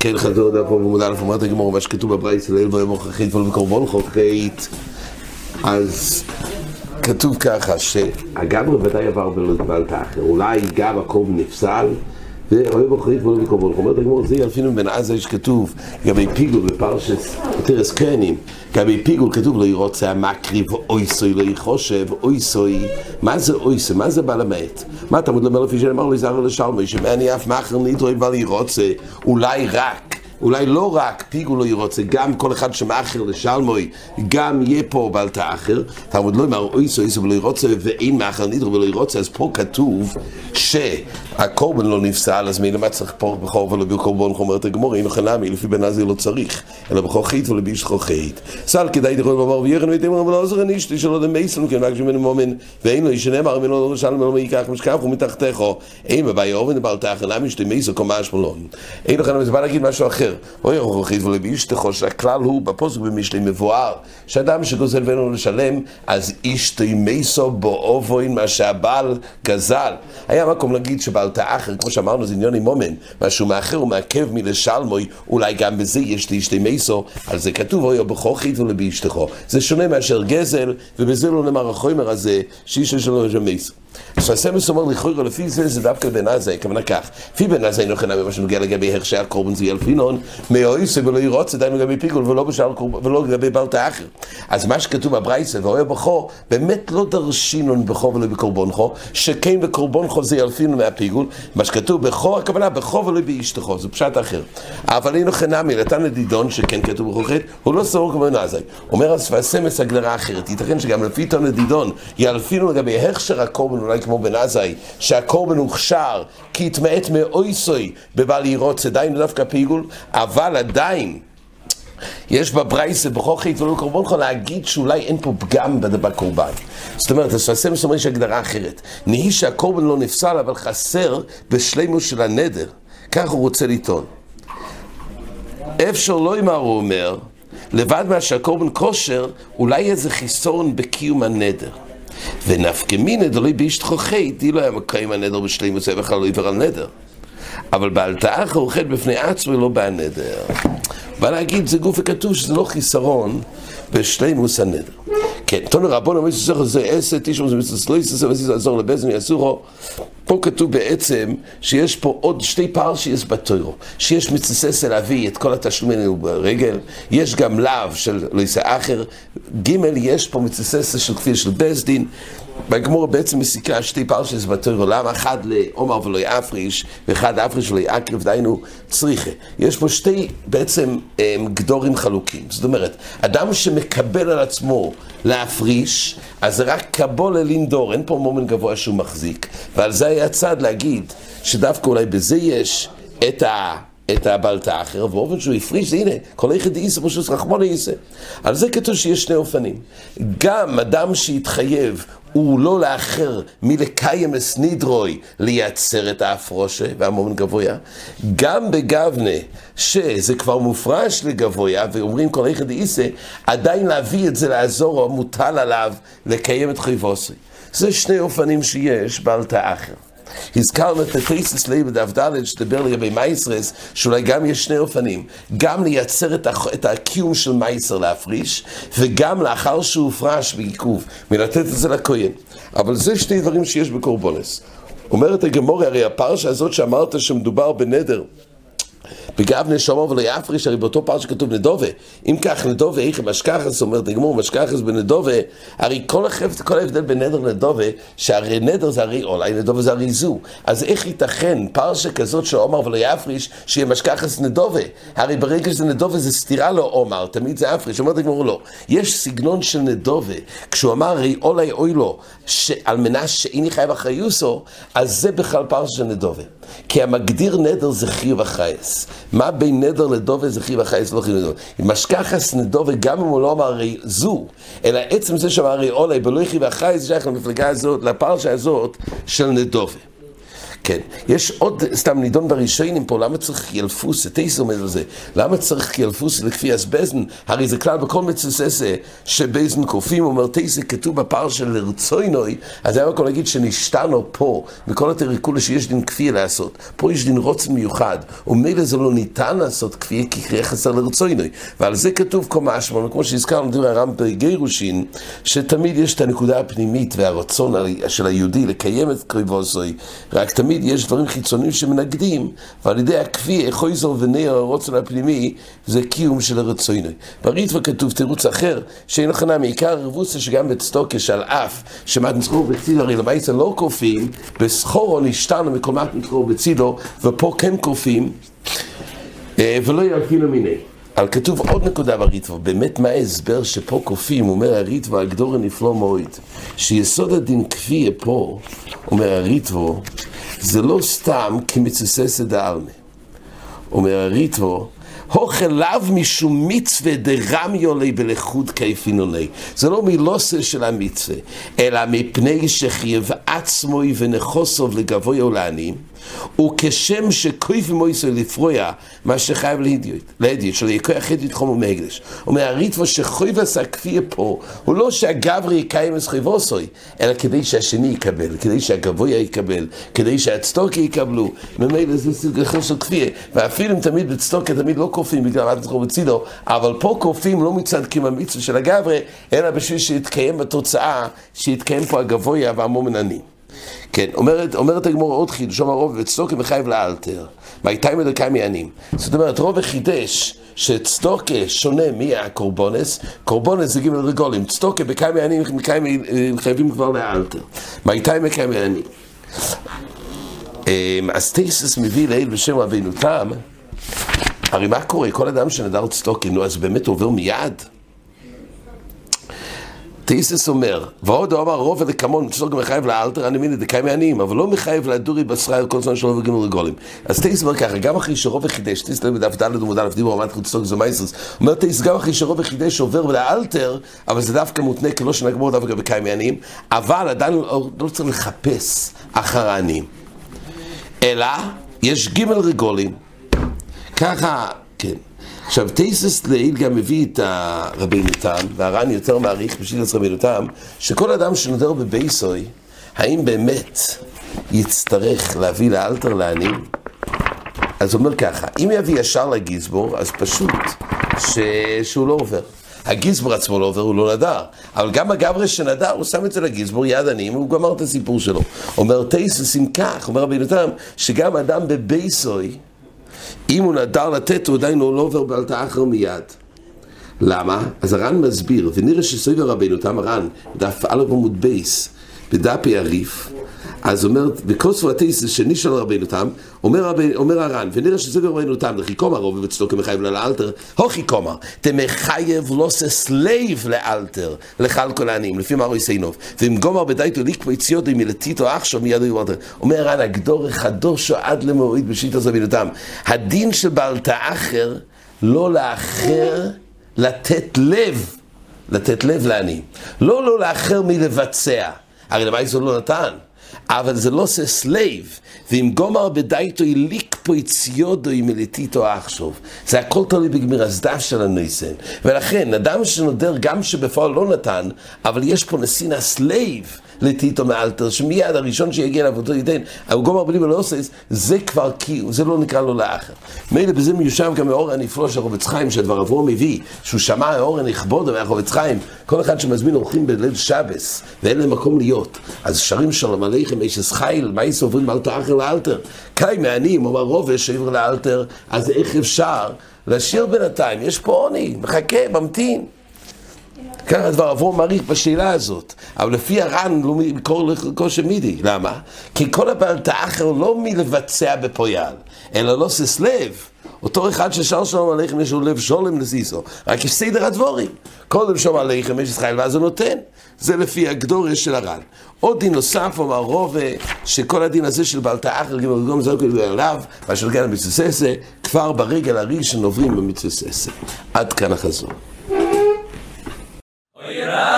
כן, חזור דף פה במודע א' אומרת הגמור, מה שכתוב בברייס, ליל ויום הוכחית ולא בקורבון חוכית, אז כתוב ככה, שהגמרי ודאי עבר בלבל תאחר, אולי גם הקורבן נפסל, ואוהב הוכחית ולא בקורבן. אומרת הגמור, זה ילפינו בן עזה שכתוב, לגבי פיגול בפרשס, תרס כהנים, לגבי פיגול כתוב לא ירוצה המקריב אויסוי לא יחושב אויסוי, מה זה אויסוי? מה זה בעל המת? מה תמוד למלך לפי שנאמר לי זר לשלמי, שמעני אף מאחר נדרוי בל ירוצה, אולי רק אולי לא רק פיגו לא ירוצה, גם כל אחד שמאחר לשלמוי, גם יהיה פה בעל תאחר. תלמוד לא אמר אויסו אויסו ולא ירוצה ואין מאחר נדרו ולא ירוצה, אז פה כתוב שהקורבן לא נפסל, אז מילא מה צריך פה בכור ולא בקורבן חומרת הגמור, אין לכם למה, לפי בן עזר לא צריך, אלא בכור חית ולא ביש חור חית. סל כדאי דחוי בבר וירן ויתאמר ולא עוזר אני אשתי שלא דמייסן כן רק שמנו מומן ואין לו ישנאמר ממנו לא שלם ולא ייקח משכח ומתחתך אין בבעי אובן בעל תאחר למה אשתי מייסו קומה שמלון אין לכם זה בא להגיד משהו אחר. אוי אורחית ולבישתכו שהכלל הוא בפוסק במשלי מבואר שאדם שגוזל ואינו לשלם אז אשתי מייסו באובוין מה שהבעל גזל. היה מקום להגיד שבעל תאחר כמו שאמרנו זה עניון עם מומן משהו מאחר הוא מעכב מלשלמוי אולי גם בזה יש לי אשתי מייסו. על זה כתוב אוי אורחית ולבישתכו זה שונה מאשר גזל ובזה לא נאמר החומר הזה שאיש שלו יש מייסו אז הסמס אומר לכאורה לפי זה זה דווקא בן עזה, כמובן כך, לפי בן עזה אינו חינם במה שנוגע לגבי איך שהקורבן זה ילפינון, מאויסה ולא ירוץ עדיין לגבי פיגול ולא בשאר ולא לגבי בל תאחר. אז מה שכתוב בברייסה ואוהב בכו, באמת לא דרשינון בכו ולא בקורבנכו, שכן בקורבנכו זה ילפינון מהפיגול, מה שכתוב בכו, הכוונה בכו ולא באשתכו, זה פשט אחר. אבל אינו חינמי, נתן לדידון שכן כתוב בכוחית, הוא לא סבור כמו בן עזה. אומר אז והסמס הגדרה אחרת, ייתכן שגם לפי תון לדידון ילפינון לגבי הכשר הקורבן אולי כמו בן עזאי, שהקורבן הוכשר כי התמעט מאויסוי בבל ירוץ, עדיין דווקא פיגול, אבל עדיין יש בברייסה ולא קורבן יכול להגיד שאולי אין פה פגם בקורבן. זאת אומרת, הספסם אומר יש הגדרה אחרת. נהי שהקורבן לא נפסל אבל חסר בשלימו של הנדר. כך הוא רוצה לטעון. אפשר לא אמר, הוא אומר, לבד מה שהקורבן כושר, אולי איזה חיסרון בקיום הנדר. ונפקא מינא דלוי באשתכו חטא, לא היה מקיים הנדר בשלימות זה בכלל לא עיוור על נדר. אבל בעל תאחר הוא בפני עצמו לא בהנדר. בא להגיד, זה גוף וכתוב שזה לא חיסרון בשלימוס הנדר. כן, תונו רבון אומר שצריך זה עשר, תשעו זה מצטס לא יסתסר וסיס לעזור לבזן יסורו. פה כתוב בעצם שיש פה עוד שתי פרשיס בתוירו, שיש מצטסס להביא את כל התשלומים ברגל, יש גם לאו של לא אחר, ג' יש פה מצטסס של כפיר של בזדין, והגמור בעצם מסיקה שתי פרשס בתוירו, למה אחד לעומר ולא יפריש, ואחד אפריש ולא יקריב, דהיינו צריכה. יש פה שתי בעצם גדורים חלוקים, זאת אומרת, אדם שמקבל על עצמו להפריש, אז זה רק קבול אלינדור, אין פה מומן גבוה שהוא מחזיק. ועל זה היה צד להגיד שדווקא אולי בזה יש את ה... את הבלטה האחר, ובאופן שהוא הפריש, הנה, כל היכד דאיסא פשוט רחמון דאיסא. על זה כתוב שיש שני אופנים. גם אדם שהתחייב הוא לא לאחר מלקיים אסנידרוי לייצר את האפרושה והמומן גבויה. גם בגבנה, שזה כבר מופרש לגבויה, ואומרים כל היכד דאיסא, עדיין להביא את זה לעזור, או מוטל עליו לקיים את חייבוסי. זה שני אופנים שיש בלטה אחר. הזכרנו את הטייסס ליה בדף ד' שדיבר לגבי מייסרס, שאולי גם יש שני אופנים, גם לייצר את, הח... את הקיום של מייסר להפריש, וגם לאחר שהוא הופרש בעיכוב, מלתת את זה לכהן. אבל זה שתי דברים שיש בקורבונס. אומרת הגמורי, הרי הפרשה הזאת שאמרת שמדובר בנדר, בגב נשומו ולא יפריש, הרי באותו פרש כתוב נדובה. אם כך נדובה, איך משכחס, אומרת הגמור, משכחס בנדובה, הרי כל, החפת, כל ההבדל בין נדר לנדובה, שהרי נדר זה הרי אולי, נדובה זה הרי זו. אז איך ייתכן פרשה כזאת של עומר ולא יפריש, שיהיה משכחס נדובה? הרי ברגע שזה נדובה זה סתירה לו עומר, תמיד זה יפריש. אומרת הגמור לא. יש סגנון של נדובה, כשהוא אמר הרי אולי אוי לו, שעל מנת שאיני חייב אחריוסו, אז זה בכלל פרשה של נדובה. כי המגדיר נדר זה חיוב החייס. מה בין נדר לדובה זה חיוב החייס לא חיוב לדובה. משכחס נדובה גם אם הוא לא אמר הרי זו, אלא עצם זה שאמר הרי אולי בלא חיוב החייס זה שייך למפלגה הזאת, לפרשה הזאת של נדובה. כן. יש עוד, סתם נידון בראשונים פה, למה צריך ילפוס, תייס אומר על זה, למה צריך ילפוס לכפי אסבזן? הרי זה כלל בכל מצוססה שבזן קופים, אומר תייס, כתוב בפר של לרצוינוי, אז היה יכול להגיד שנשתנו פה, מכל התריקולה שיש דין כפי לעשות. פה יש דין רוצן מיוחד, ומילא זה לא ניתן לעשות כפי, כי קריאה חסר לרצוינוי. ועל זה כתוב קומה שמונה, כמו שהזכרנו, דברי הרם בגירושין, שתמיד יש את הנקודה הפנימית והרצון של היהודי לקיים את קריבוסוי, רק תמיד יש דברים חיצוניים שמנגדים, ועל ידי הכפי, חויזור ונר הרוצן הפנימי, זה קיום של הרצוינוי. בריטווה כתוב תירוץ אחר, שאין לך נמי, עיקר הרבוסה שגם בצטוקש על אף, שמתנצחו בצידו, הרי למעשה לא כופים, בסחורו נשתנו מכל מתנצחו בצידו, ופה כן כופים, אה, ולא ילפינו מיני. אבל כתוב עוד נקודה בריטבו, באמת מה ההסבר שפה כופים, אומר הריטבו, הגדור הנפלא מאוד, שיסוד הדין כפי פה, אומר הריטבו, זה לא סתם כמצוססא דעלמא. אומר הריטבו, הוכל לאו משום מצווה דרמיו לי בלכות כיפינוני. זה לא מלוסה של המצווה, אלא מפני שחייב עצמוי ונחוסוב לגבוי עולנים. וכשם שכויף מויסו לפרויה, מה שחייב להדיוט, שלא יקויח את יתחום ומגדש. אומר הריטבו שחויב עשה כפיה פה, הוא לא שהגברי יקיים את חויבוסוי, אלא כדי שהשני יקבל, כדי שהגבויה יקבל, כדי שהצטוקי יקבלו. ממילא זה סוג אחר של כפיה, ואפילו אם תמיד בצטוקי תמיד לא כופים בגלל תזכור בצידו, אבל פה כופים לא מצד קיום המצווה של הגברי, אלא בשביל שיתקיים בתוצאה, שיתקיים פה הגבויה והמומנני. כן, אומרת, אומרת הגמור עוד חידוש, אומר רוב וצדוקה מחייב לאלתר, מהייתיים אלוקי מענים. זאת אומרת, רוב חידש שצדוקה שונה מהקורבונס, קורבונס זה גימל רגולים, צדוקה בקי מענים חייבים כבר לאלתר. מהייתיים אלוקי מענים. אז טייסס מביא לעיל בשם רבינו תם, הרי מה קורה? כל אדם שנדר צדוקה, נו, אז באמת עובר מיד? טייסס אומר, ועוד הוא אמר רוב ולקמון, צדוק מחייב לאלתר, אני מבין דקאי מעניים, אבל לא מחייב לדורי בשרה כל זמן שלא וגימל רגולים. אז טייסס אומר ככה, גם אחרי שרוב וחידש, טייסס לב בדף ד' עמוד א', דיבור עמד חוץ צדוק זו מייסרס, אומר טייסס גם אחרי שרוב וחידש עובר לאלתר, אבל זה דווקא מותנה כלא שנגמור דווקא בקאי מעניים, אבל עדיין לא, לא צריך לחפש אחר העניים. אלא, יש גימל רגולים. ככה, כן. עכשיו, טייסס לעיל גם מביא את הרבינו תם, והר"ן יותר מעריך בשביל את רבינו תם, שכל אדם שנודר בבייסוי, האם באמת יצטרך להביא לאלתר לעניים? אז הוא אומר ככה, אם יביא ישר לגיזבור, אז פשוט ש... שהוא לא עובר. הגיזבור עצמו לא עובר, הוא לא נדר. אבל גם הגברה שנדר, הוא שם את זה לגיזבור יד עניים, הוא גמר את הסיפור שלו. אומר טייסס, אם כך, אומר רבינו תם, שגם אדם בבייסוי, אם הוא נדר לתת, הוא עדיין לא עובר בעלתה אחר מיד. למה? אז הר"ן מסביר, ונראה שסויבר רבינו, תם הר"ן, דף א' עמוד בייס, בדפי הריף, אז אומר, בכוסו הטייסס שנישל רבינו תם, אומר, אומר הר"ן, ונראה שסויבר רבינו תם, לכי קומר רוב וצדוק מחייב לאלתר, הוכי קומר, תמחייב לוסס לייב לאלתר, לחל כל העניים, לפי מרו יסיינוב, ואם גומר בדייתו ליקפו יציודו מלטיטו עכשיו מיד הוא יורדר. אומר הר"ן, הגדור חדושו עד למועיד בשיטה זו רבינו תם. הדין של בעלתה אחר, לא לאחר לתת לב, לתת לב לעניים. לא לא לאחר מלבצע. הרי למה זה לא נתן? אבל זה לא עושה סלייב, ואם גומר בדייתו יליק פה יציודו מלטיתו עכשיו. זה הכל תלוי בגמיר הזדף של הנויסן. ולכן, אדם שנודר גם שבפועל לא נתן, אבל יש פה נסין הסלייב. לטיטו מאלתר, שמיד הראשון שיגיע לעבודו ייתן, אבל גומר בלי עושה, זה כבר קיום, זה לא נקרא לו לאחר. מילא בזה מיושב גם האור הנפלא של חובץ חיים, שדבר אברום מביא, שהוא שמע האור הנכבודו מהחובץ חיים, כל אחד שמזמין אורחים בליל שבס, ואין להם מקום להיות, אז שרים שלום עליכם, איש חיל, מה יש עוברים מאלתר אחר לאלתר? קאי מענים, אומר רובש שעבר לאלתר, אז איך אפשר לשיר בינתיים? יש פה עוני, מחכה, ממתין. ככה דבר אברום מעריך בשאלה הזאת. אבל לפי הר"ן לא מקור לכושר מידי. למה? כי כל הבעלת האחר לא מלבצע בפויאל, אלא לא סס לב. אותו אחד ששר שלום עליכם יש לו לב שולם לסיסו. רק יש סדר הדבורים. קודם שלום עליכם יש ישראל ואז הוא נותן. זה לפי הגדורש של הר"ן. עוד דין נוסף אומר רובה, שכל הדין הזה של בעלת האחר גמר גום זרקו עליו, מה של גן המצוססה, כבר ברגל הראשון עוברים במצוססה. עד כאן החזור. Well, are.